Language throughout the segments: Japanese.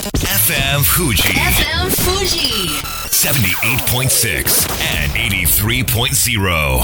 FM Fuji FM Fuji. 78.6 and 83.0.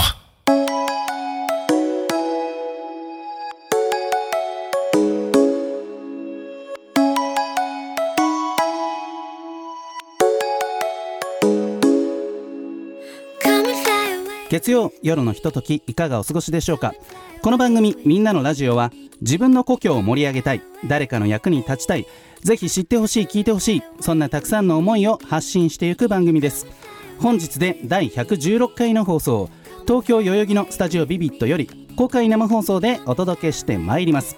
月曜夜のひとときいかがお過ごしでしょうか？この番組「みんなのラジオは」自分の故郷を盛り上げたい。誰かの役に立ちたい。ぜひ知ってほしい聞いてほしい。そんなたくさんの思いを発信していく番組です。本日で第116回の放送。東京代々木のスタジオビビットより公開生放送でお届けしてまいります。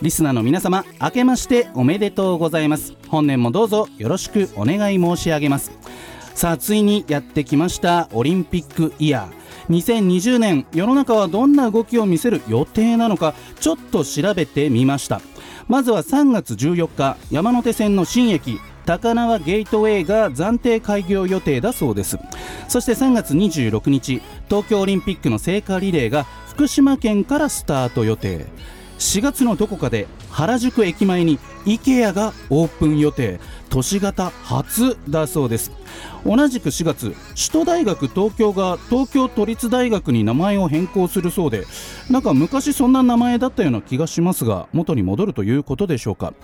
リスナーの皆様明けましておめでとうございます。本年もどうぞよろしくお願い申し上げます。さあついにやってきましたオリンピックイヤー。2020年世の中はどんな動きを見せる予定なのかちょっと調べてみました。まずは3月14日山手線の新駅高輪ゲートウェイが暫定開業予定だそうです。そして3月26日東京オリンピックの聖火リレーが福島県からスタート予定。4月のどこかで原宿駅前に IKEA がオープン予定。都市型初だそうです。同じく4月首都大学東京が東京都立大学に名前を変更するそうでなんか昔そんな名前だったような気がしますが元に戻るということでしょうか。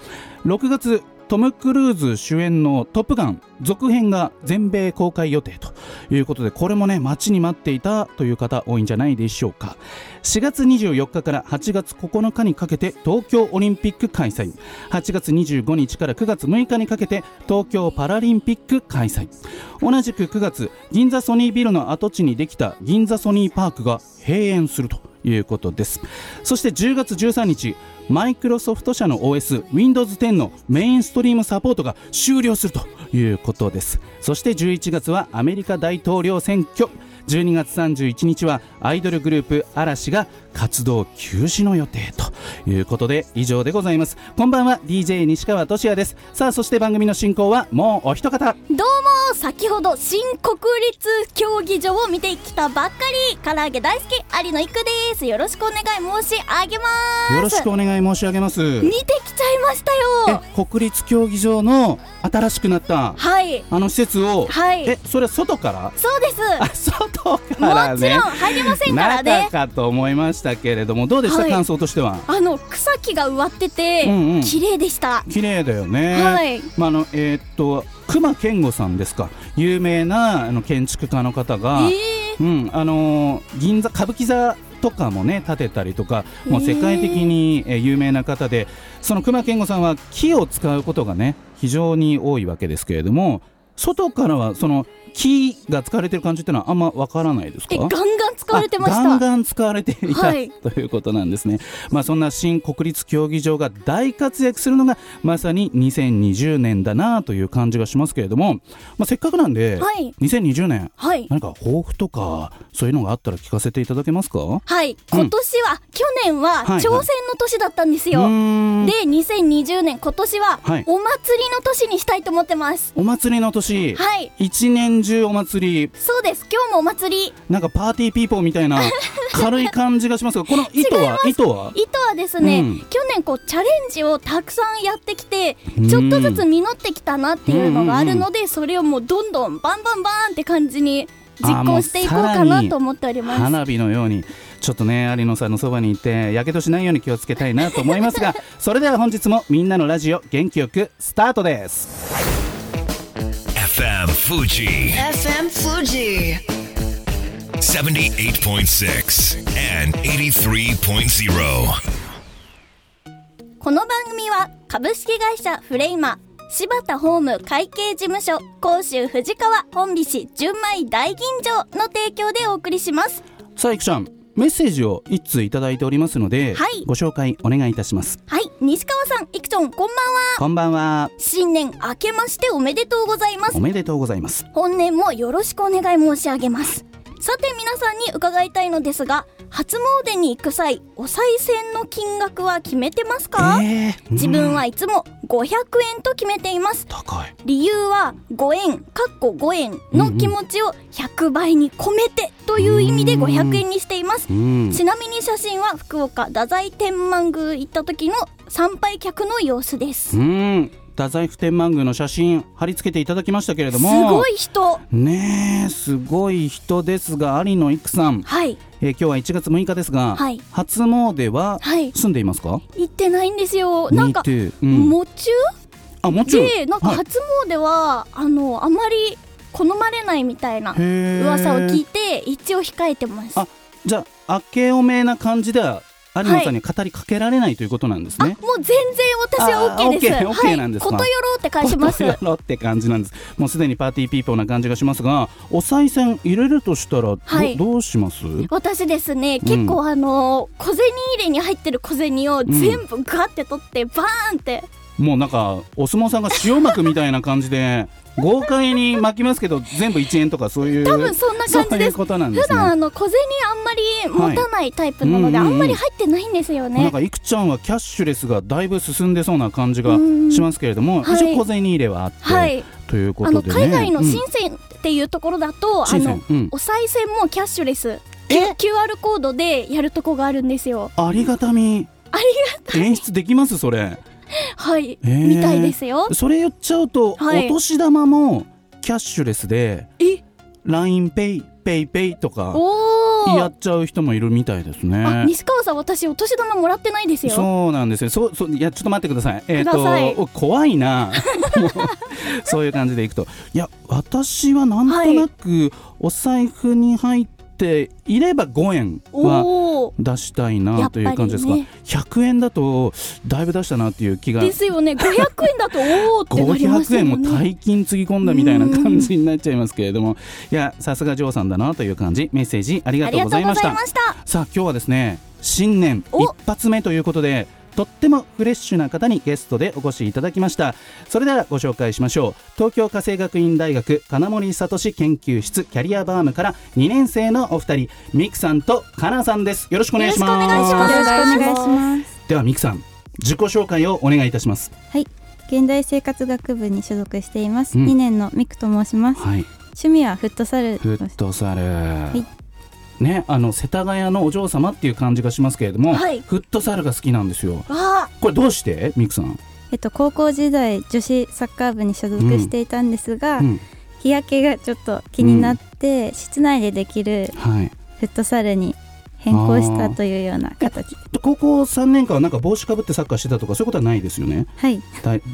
6月トム・クルーズ主演の「トップガン」続編が全米公開予定ということでこれもね待ちに待っていたという方多いんじゃないでしょうか。4月24日から8月9日にかけて東京オリンピック開催。8月25日から9月6日にかけて東京パラリンピック開催。同じく9月銀座ソニービルの跡地にできた銀座ソニーパークが閉園するということです。そして10月13日マイクロソフト社の OS Windows 10のメインストリームサポートが終了するということです。そして11月はアメリカ大統領選挙。12月31日はアイドルグループ嵐が活動休止の予定ということで以上でございます。こんばんは。DJ 西川俊也です。さあそして番組の進行はもうお一方。どうも先ほど新国立競技場を見てきたばっかり。唐揚げ大好き有野育です。よろしくお願い申し上げます。よろしくお願い申し上げます。見てきちゃいましたよ。え国立競技場の新しくなったはい。あの施設を、はい。えそれは外から？そうです。あ外からね。もちろん入れませんからね。中かと思いましたけれどもどうでした、はい。感想としては？あの草木が植わってて、うんうん。綺麗でした。綺麗だよね、はい。まああのえーっと隈研吾さんですか？有名なあの建築家の方が、えうんあのー銀座歌舞伎座とかもね建てたりとかもう世界的にえー有名な方でその隈研吾さんは木を使うことがね非常に多いわけですけれども外からはその木が使われてる感じっていうのはあんまわからないですか？ガンガン使われてました。あガンガン使われていた、はい。ということなんですね、まあ、そんな新国立競技場が大活躍するのがまさに2020年だなという感じがしますけれども、まあ、せっかくなんで、はい。2020年はい。何か抱負とかそういうのがあったら聞かせていただけますか？はい。今年は、去年ははいはい。挑戦の年だったんですよ、うーん。で2020年今年ははい。お祭りの年にしたいと思ってます。お祭りの年、はい。一年中お祭り。そうです。今日もお祭り。なんかパーティーピーポーみたいな 軽い感じがしますがこの意図は意図は？糸は？ですね、うん。去年こうチャレンジをたくさんやってきてちょっとずつ実ってきたなっていうのがあるので、それをもうどんどんバンバンバーンって感じに実行していこうかなと思っております。花火のようにちょっとね有野さんのそばにいてやけどしないように気をつけたいなと思いますが それでは本日もみんなのラジオ元気よくスタートです FM Fuji FM Fuji. 78.6 and 83.0. この番組は株式会社フレイマ柴田ホーム会計事務所甲州藤川本菱純米大吟醸の提供でお送りしますさあいくちゃんメッセージを一通いただいておりますので、はい。ご紹介お願いいたします。はい。西川さんいくちょんこんばんは。こんばんは。新年明けましておめでとうございます。おめでとうございます。本年もよろしくお願い申し上げますさて皆さんに伺いたいのですが初詣に行く際お賽銭の金額は決めてますか、えー、自分うんはいつも500円と決めています。高い。理由は5円かっこ5円の気持ちを100倍に込めてという意味で500円にしています。うん。ちなみに写真は福岡太宰天満宮行った時の参拝客の様子です。うん太宰府天満宮の写真貼り付けていただきましたけれどすもごい人。ねえすごい人ですが有野育さん、はい。えー今日は1月6日ですが、はい。初詣ははい。住んでいますか、行ってないんですよ。なんかうん、喪中？あもちろんでなんかはい。初詣は、あのあまり好まれないみたいな噂を聞いて一応控えてます。あじゃあ明けおめな感じでは有野さんに語りかけられないということなんですあね、もう全然私は OK です。あ OK OK なんです。かはい、ことよろって返します。ことやろって感じなんです。もうすでにパーティーピーポーな感じがしますがお賽銭入れるとしたらど,、はい。どうします？私ですね結構あの小銭入れに入ってる小銭を全部ガッて取ってバーンって、もうなんかお相撲さんが塩巻くみたいな感じで豪快に巻きますけど全部1円とかそういう多分そんな感じです。ことなんですね。普段あの小銭あんまり持たないタイプなので、はい。うんうんうんあんまり入ってないんですよなんねかいくちゃんはキャッシュレスがだいぶ進んでそうな感じがうん。しますけれども、はい。一応小銭入れはあって、はい。ということでね。海外のうん。深センっていうところだと、あ深セのンうん。お賽銭もキャッシュレスえ？QR コードでやるとこがあるんですよ。ありがたみ。あ演出できます？それはい、えー。みたいですよ。それ言っちゃうと、はい。お年玉もキャッシュレスでえ？LINEPay ペイペイとかやっちゃう人もいるみたいですあね西川さん私お年玉もらってないですよ。そうなんですよそうそういやちょっと待ってください。えっ、ください。と怖いな。そういう感じでいくと。いや私はなんとなくお財布に入っていれば5円は出したいなという感じですが、やっ100円だとだいぶ出したなっていう気が。ですよね。500円だとおおってなります500よね。円も大金つぎ込んだみたいな感じになっちゃいますけれども。いやさすがジョーさんだなという感じ。メッセージありがとうごございました。さあ今日はですね新年お。一発目ということでとってもフレッシュな方にゲストでお越しいただきました。それではご紹介しましょう。東京家政学院大学金森聡研究室キャリアバームから2年生のお二人ミクさんとかなさんです。よろしくお願いします。よろしくお願いします。ではミクさん自己紹介をお願いいたします。はい、現代生活学部に所属しています。うん。2年のミクと申します。はい。趣味はフットサル。フットサル、いねあの世田谷のお嬢様っていう感じがしますけれども、はい。フットサルが好きなんですよ。わこれどうして？ミクさん、えっと高校時代女子サッカー部に所属していたんですが、うん。日焼けがちょっと気になって、室内でできるはい。フットサルに変更したというような形。高校3年間はなんか帽子かぶってサッカーしてたとかそういうことはないですよね？はい。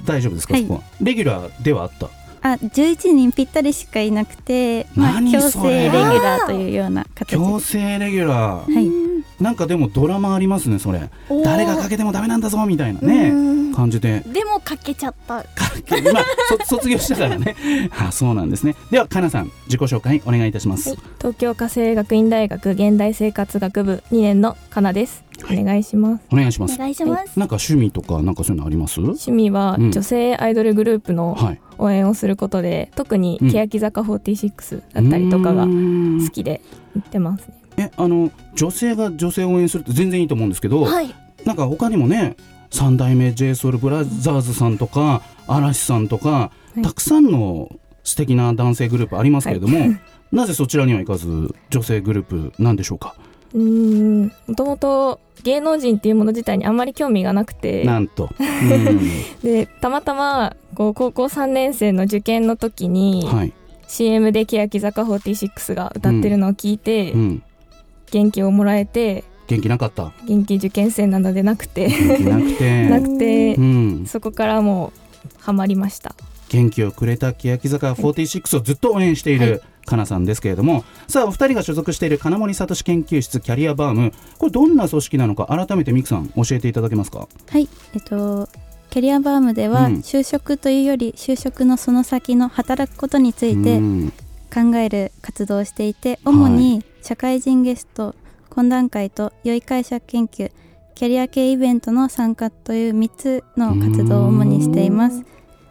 大丈夫ですか、はい。そこは。レギュラーではあった？あ、11人ぴったりしかいなくて、まあ何強制レギュラーというような形で。強制レギュラー、はい。なんかでもドラマありますねそれ。誰がかけてもダメなんだぞみたいなうねん。感じで。でもかけちゃった。かけまあそ 卒業したからね。あそうなんですね。ではかなさん自己紹介お願いいたします、はい、東京家政学院大学現代生活学部2年のかなです。はい。お願いします。お願いします。お願いします。なんか趣味とかなんかそういうのあります？趣味はうん。女性アイドルグループのはい。応援をすることで、特にうん。欅坂46だったりとかが好きで行ってますね。えあの女性が女性を応援するって全然いいと思うんですけど、はい。なんか他にもね三代目 j s o u l b r o t h e r s さんとか嵐さんとか、い。たくさんの素敵な男性グループありますけれども、はい。なぜそちらには行かず女性グループなんでしょうか？うーん、もともと芸能人っていうもの自体にあんまり興味がなくて、なんと、うん。で、たまたまこう高校3年生の受験の時に、はい、CM で欅坂46が歌ってるのを聞いて、うん、元気をもらえて、元気なかった？元気受験生なのでなくて、元気なくて。なくて。う、ん、そこからもうハマりました。元気をくれた欅坂46をずっと応援している、かなさんですけれども。さあお二人が所属している金森聡研究室キャリアバーム。これどんな組織なのか改めてミクさん教えていただけますか？はい、えっとキャリアバームでは、うん。就職というより就職のその先の働くことについてうん考える活動をしていて、主に社会人ゲスト懇談会と良い会社研究キャリア系イベントの参加という3つの活動を主にしています。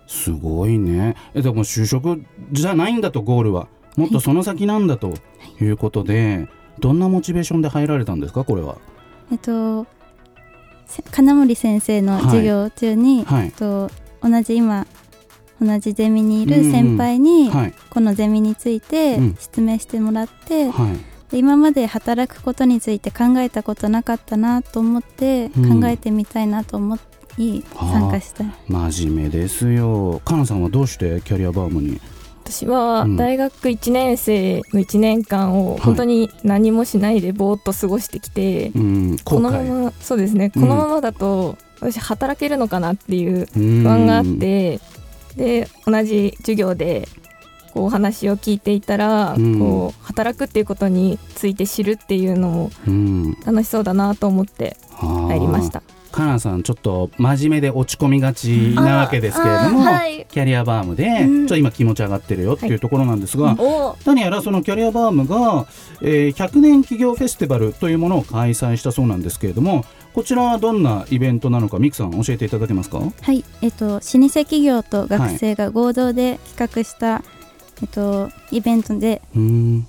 すごいね。えでも就職じゃないんだとゴールは。もっとその先なんだとい。うことで、どんなモチベーションで入られたんですかこれは？えっとせ金森先生の授業中に、はい。えっと同じ今同じゼミにいる先輩に、はい。このゼミについてうん。説明してもらって、はい。で今まで働くことについて考えたことなかったなと思って、うん。考えてみたいなと思っに参加した。い真面目ですよ。かなさんはどうしてキャリアバームに？私はうん。大学1年生の1年間をい。本当に何もしないでぼーっと過ごしてきて、うん。後このま悔まそうですね。こうんのままだと私働けるのかなっていう不不安があってで同じ授業でこうお話を聞いていたら、うん。こう働くっていうことについて知るっていうのもうん。楽しそうだなと思って入入りました。かなさんちょっと真面目で落ち込みがちなわけですけれども、はい。キャリアバームで、うん。ちょっと今気持ち上がってるよっていうところなんですが、お何やらそのキャリアバームが、えー100年企業フェスティバルというものを開催したそうなんですけれどもこちらはどんなイベントなのかミクさん教えていただけますか？はい、えっと、老舗企業と学生が合同で企画した、えっと、イベントで、うーん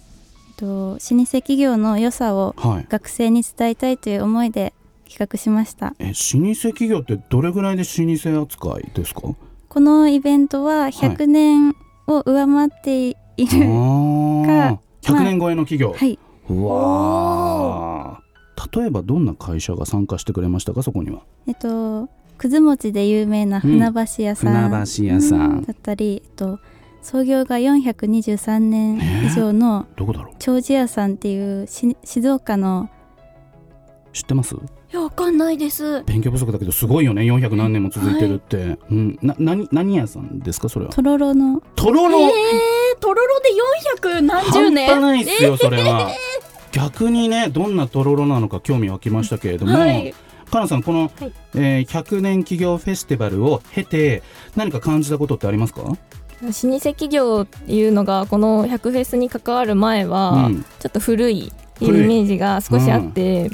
と、老舗企業の良さをはい。学生に伝えたいという思いで企画しました。え老舗企業ってどれぐらいで老舗扱いですか？このイベントは100年を上回っていある、ー100年超えの企業、はい、うわー。例えばどんな会社が参加してくれましたかそこには？えっとくず餅で有名な船橋屋さんだ船橋屋さん、ったり、えっと、創業が423年以上のどこだろう？長寿屋さんっていうし静岡の知ってます？いやわかんないです。勉強不足だけどすごいよね。400何年も続いてるって、うん、な何何屋さんですかそれは？とろろの？とろろ、えー、とろろで400何十半年端ないっすよそれは、逆にねどんなとろろなのか興味湧きましたけれども、はい。かなさんこの、はい。えー100年企業フェスティバルを経て何か感じたことってありますか、老舗企業っていうのがこの100フェスに関わる前は、うん。ちょっと古いイメージが少しあって、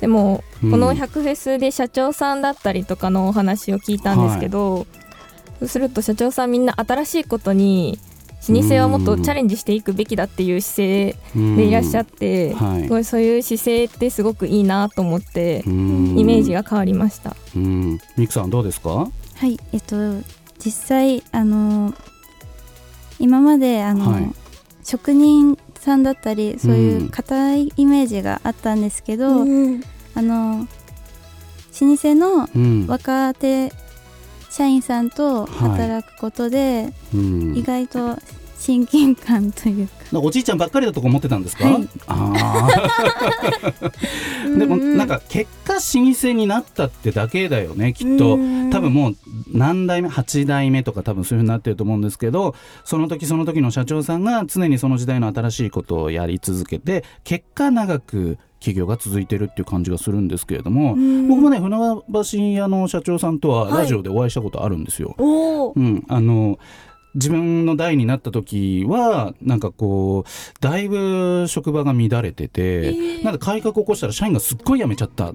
でもうん。この100フェスで社長さんだったりとかのお話を聞いたんですけど、そうすると社長さんみんな新しいことに老舗はもっとチャレンジしていくべきだっていう姿勢でいらっしゃって、はい。すごいそういう姿勢ってすごくいいなと思ってうん。イメージが変わりました。うん。ミクさんどうですか？はいえっと実際あの今まであの、はい。職人さんだったりそういう硬いイメージがあったんですけど、うん。あの老舗のうん、若手社員さんと働くことで、うん。意外と親近感というか、おじいちゃんばっかりだと思ってたんですか、はい。あー。でもなんか結果老舗になったってだけだよねきっと。うん。多分もう何代目8代目とか多分そういうふうになってると思うんですけどその時その時の社長さんが常にその時代の新しいことをやり続けて結果長く企業が続いてるっていう感じがするんですけれども、僕もね船橋屋の社長さんとはラジオでお会いしたことあるんですよ。おー。うん、あの自分の代になった時はなんかこうだいぶ職場が乱れてて、なんか改革を起こしたら社員がすっごい辞めちゃったっ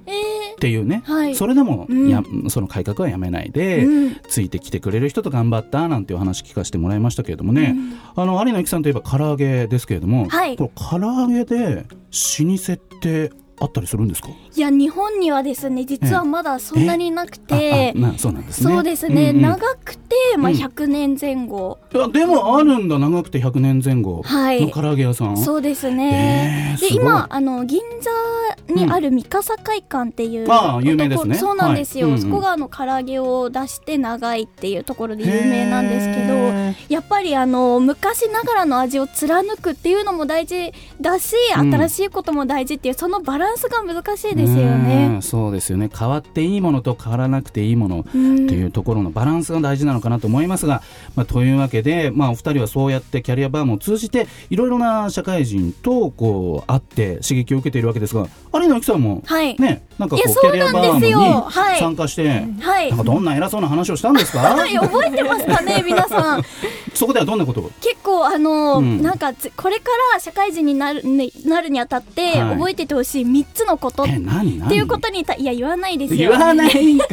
ていうね、はい。それでもうん。や、その改革はやめないで、うん。ついてきてくれる人と頑張ったなんていうお話聞かせてもらいましたけれどもね、あの有野由紀さんといえば唐揚げですけれども、はい。これ唐揚げで老舗ってあったりするんですか？いや日本にはですね実はまだそんなになくてまあそうなんですね。そうですね、んうん長くて、まあ、うん。100年前後、いやでもあるんだ長くて100年前後。はい。の唐揚げ屋さん、そうですね、えーで今あの銀座にある三笠会館っていう、ああ有名ですね。そうなんですよ、はい。うんうん。そこがあの唐揚げを出して長いっていうところで有名なんですけどへやっぱりあの昔ながらの味を貫くっていうのも大事だし、うん。新しいことも大事っていうそのバランスが難しいーですようねん。そうですよね。変わっていいものと変わらなくていいものうん。っていうところのバランスが大事なのかなと思いますが、まあ、というわけで、まあ、お二人はそうやってキャリアバームを通じていろいろな社会人とこう会って刺激を受けているわけですが有野由紀さんもはい、ねなんかこいうやキャリアバームにはい。参加して、はい。なんかどんな偉そうな話をしたんですか？はい、覚えてますかね皆さん。そこではどんなこと？を結構あの、うん。なんかつこれから社会人になる,、ね、なるにあたってはい。覚えててほしい3つのこと。っえ何何？ていうことにたいや言わないですよ言わないんかい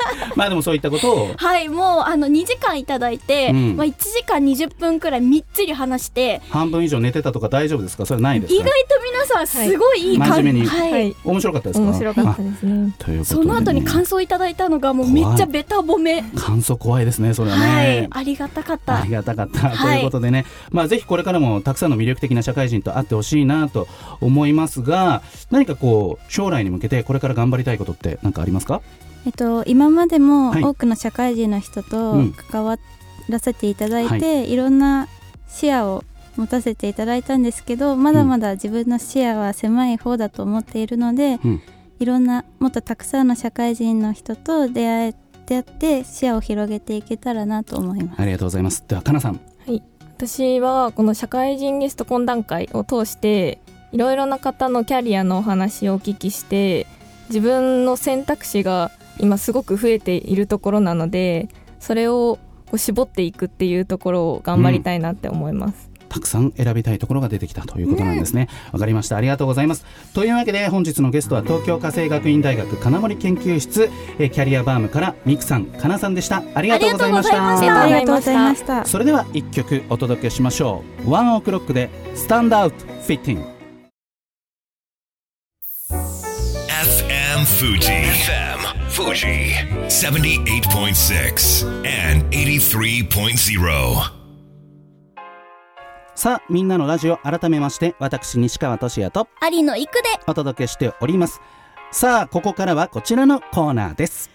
まあでもそういったことを。はいもうあの2時間いただいて、うん。まあ、1時間20分くらいみっつり話して。半分以上寝てたとか大丈夫ですか？それないですか？意外と皆さんすごいいい感真面目に。はい。はい面白かったですか？面白かったですね。ね。その後に感想いただいたのがもうめっちゃベタ褒め。感想怖いですねそれはね、はいありがたかった。ありがたかった、はい。ということでね、まあ、ぜひこれからもたくさんの魅力的な社会人と会ってほしいなと思いますが何かこう将来に向けてこれから頑張りたいことって何かありますか？えっと、今までもはい。多くの社会人の人とうん。関わらせていただいはて、い、ろんな視野を持たせていただいたんですけどまだまだ自分の視野は狭い方だと思っているので、うん。いろんなもっとたくさんの社会人の人と出会え出会って視野を広げていけたらなと思います。ありがとうございます。ではかなさん。私はこの社会人ゲスト懇談会を通していろいろな方のキャリアのお話をお聞きして自分の選択肢が今すごく増えているところなのでそれをこう絞っていくっていうところを頑張りたいなって思います、たくさん選びたいところが出てきたということなんですね。わ、かりました。ありがとうございます。というわけで本日のゲストは東京家政学院大学金森研究室えーキャリアバームからミクさんかなさんでした。ありがとうございました。ありがありがとうございました。それでは一曲お届けしましょう。ワンオクロックでスタンドアウトフィッティング Fuji. FM Fuji. 78.6 and 83.0. さあみんなのラジオ改めまして私西川俊也と有野行くでお届けしておりますさあここからはこちらのコーナーです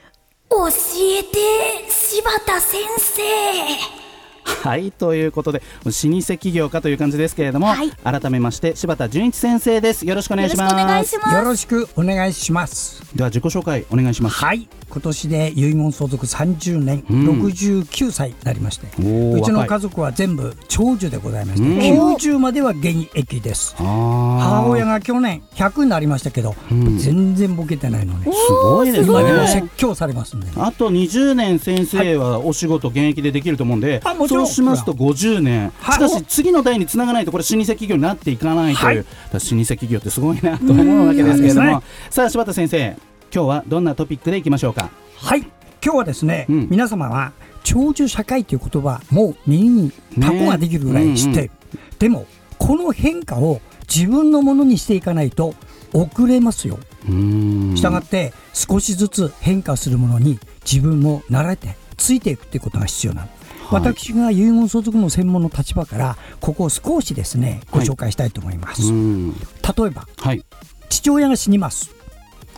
教えて柴田先生はいということで老舗企業家という感じですけれども、はい。改めまして柴田純一先生です。よろしくお願いします。よろしくお願いします。よろしくお願いします。では自己紹介お願いします。はい、今年で遺言相続30年、うん。69歳になりまして、うちの家族は全部長寿でございまして、うん。90までは現役です。母親が去年100になりましたけど、うん。全然ボケてないのね。すごいですね。説教されますんで。あと20年先生はお仕事現役でできると思うんで、あもちろそうんしますと50年、はい。しかし次の代につながないとこれ老舗企業になっていかないという、はい。老舗企業ってすごいなと思うわけですけれども、うん。さあ柴田先生今日はどんなトピックでいきましょうか？はい、今日はですね、うん。皆様は長寿社会という言葉もう耳にタコができるぐらい知って、ねでもこの変化を自分のものにしていかないと遅れますよ。したがって少しずつ変化するものに自分も慣れてついていくっていうことが必要なの、私が遺言相続の専門の立場からここを少しですねご紹介したいと思います、例えばはい、父親が死にます。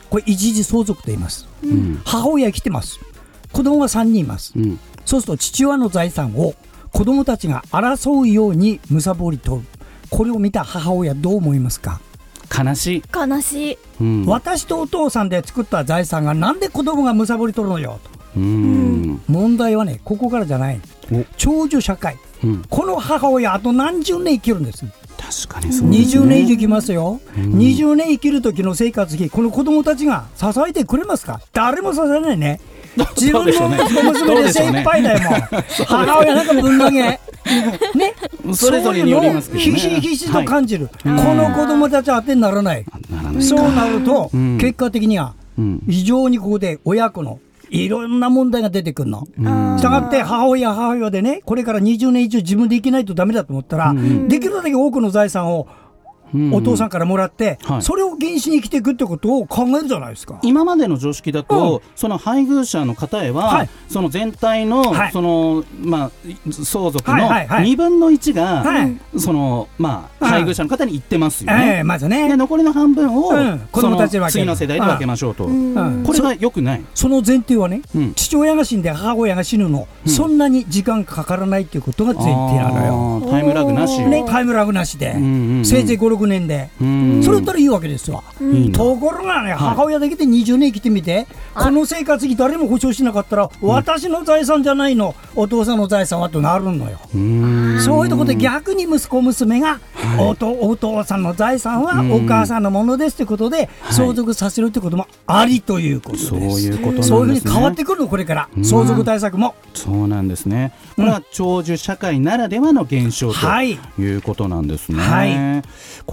これ一時相続と言います。うん。母親生きてます。子供が3人います。うん。そうすると父親の財産を子供たちが争うように貪り取る。これを見た母親どう思いますか、悲しい、悲しい。うん、私とお父さんで作った財産がなんで子供が貪り取るのよと問題はねここからじゃない。お。長寿社会。うん。この母親あと何十年生きるんです。確かにそうです20ね。年以上生きますよ、うん。20年生きる時の生活費この子供たちが支えてくれますか？誰も支えないね。自分の娘で精一杯だよもう。母親なんかぶん投げ。ね。そういうのをひしひしと感じる、はい。この子供たちは当てにならない、そうなると、うん。結果的にはうん。非常にここで親子のいろんな問題が出てくるの。うんしたがって母親母親でねこれから20年以上自分で生きないとダメだと思ったら、うんできるだけ多くの財産をお父さんからもらって、はい。それを原資に生きていくってことを考えるじゃないですか。今までの常識だと、その配偶者の方へは、はい。その全体の、はい。そのまあ相続のはいはいはい。2分の1が、はい。そのまあはい。配偶者の方に行ってますよえね。えまずね。で、残りの半分を、うん。子供たちに分ける。次の世代で分けましょうと、うん。これが良くない。その前提はね、うん。父親が死んで母親が死ぬの、そんなに時間かからないっていうことが前提なのよ。タイムラグなし。ね、タイムラグなしで、うんうんうん。せいぜい5、6年で、うん。それだったらいいわけですわ。ところがね、母親だけで20年生きてみて、この生活費誰も保証しなかったら、私の財産じゃないの、お父さんの財産はとなるのよ。うん。そういうところで逆に息子、娘が、おとお父さんの財産はお母さんのものですということで、相続させるということもありということです。そういうこと。そういうふうに変わってくるの、これから、相続対策も。そうなんですね。これは長寿社会ならではの現象とはい。いうことなんですね。はい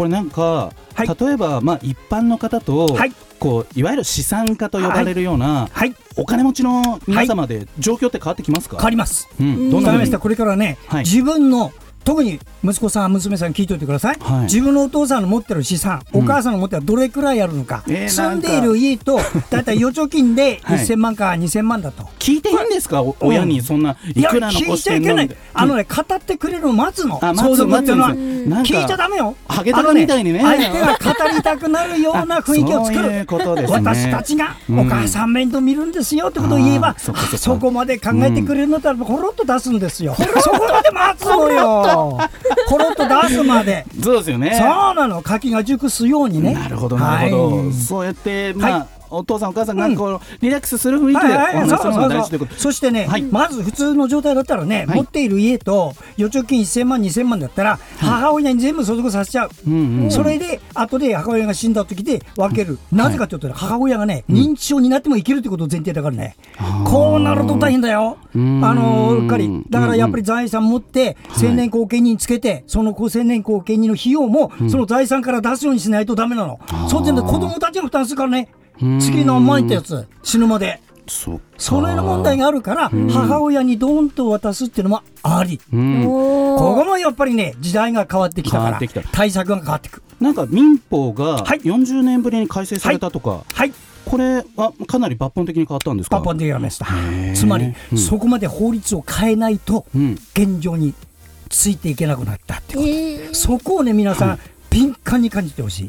これなんか、はい。例えばまあ一般の方と、はい。こういわゆる資産家と呼ばれるような、はい、お金持ちの皆様で状況って変わってきますか？変わります。うん、どんなふうに？わかりました、これからね、はい。自分の特に息子さん娘さん聞いといてください、はい。自分のお父さんの持ってる資産、お母さんの持ってるどれくらいあるのか、えー住んでいる家と だいたい預貯金ではい。1000万か2000万だと。聞いていいんですか？お親にそんないいやくら聞い残してんちゃいけない。のみたいなあのね語ってくれるのを待つの。相続っていうのは。聞いちゃダメよ。ハゲタカみたいにね。相手が語りたくなるような 雰囲気を作る。ことですね。私たちがうん。お母さん面倒見るんですよってことを言えばそこまで考えてくれるんだったらほろっと出すんですよ。そこまで待つのよ ほろっと出すまで。そうですよね。そうなの。柿が熟すようにね。なるほどなるほど、はい。そうやってまあ、はいお父さんお母さんがこう、リラックスする雰囲気でおはいはい。話しするのが大事ということ。そしてね、はい。まず普通の状態だったらね、はい。持っている家と預貯金1000万2000万だったら、母親に全部相続させちゃう、うんうんそれで後で母親が死んだ時で分ける、なぜかというと、母親がね、認知症になっても生きるということを前提だからね、こうなると大変だよ、あん。のうっかり、だからやっぱり財産持って、青年後見人つけて、その青年後見人の費用も、その財産から出すようにしないとダメなの、そうじゃない子供たちが負担するからね、月何万円ってやつ、死ぬまで。そそのような問題があるから、母親にドーンと渡すっていうのもあり、うん。おここもやっぱりね、時代が変わってきたから対策が変わってく。なんか民法がはい。40年ぶりに改正されたとか、はい、これはかなり抜本的に変わったんですか？パッパンでやりました。つまり、うん。そこまで法律を変えないと、うん。現状についていけなくなったってこと。えー。そこをね、皆さん、敏感に感じてほしい。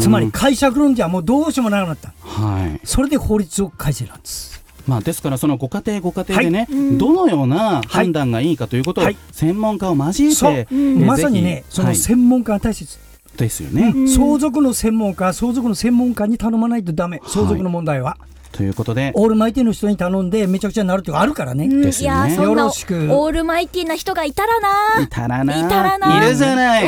つまり、解釈論じゃもうどうしようもなくなった。はいそれで法律を改正なんです。まあ、ですからそのご家庭ご家庭でね、どのような判断がいいかということをはい専門家を交えて、そう、えーまさにねその専門家が大切。ですよね、相続の専門家、相続の専門家に頼まないとダメ、相続の問題は。ということで。オールマイティの人に頼んでめちゃくちゃになるっていうのがあるからね。うん。ですよね。よいやーそんなオろしく。ールマイティーな人がいたらないたらないたらないるじゃない。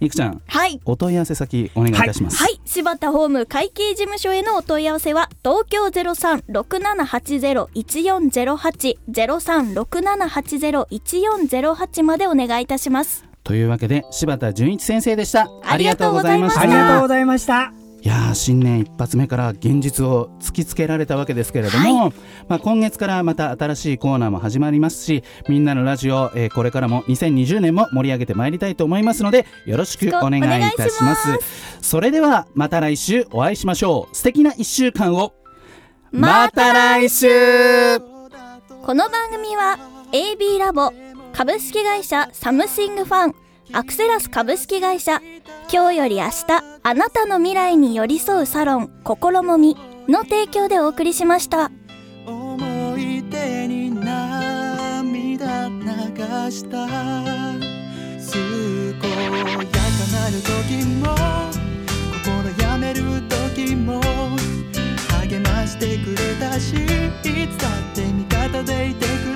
いくちゃん。はい。お問い合わせ先お願いいたします、はい。柴田ホーム会計事務所へのお問い合わせは東京0367801408 0367801408までお願いいたします。というわけで柴田純一先生でした。ありがとうございました。あありがとうございました。いやー新年一発目から現実を突きつけられたわけですけれども、まあ、今月からまた新しいコーナーも始まりますしみんなのラジオ、えーこれからも2020年も盛り上げてまいりたいと思いますのでよろしくお願いいたします。それではまた来週お会いしましょう。素敵な1週間を。また来週。この番組は AB ラボ株式会社サムシングファンアクセラス株式会社。今日より明日あなたの未来に寄り添うサロン心もみの提供でお送りしました。思い出に涙流した。健やかなる時も心やめる時も励ましてくれたしいつだって味方でいてくれ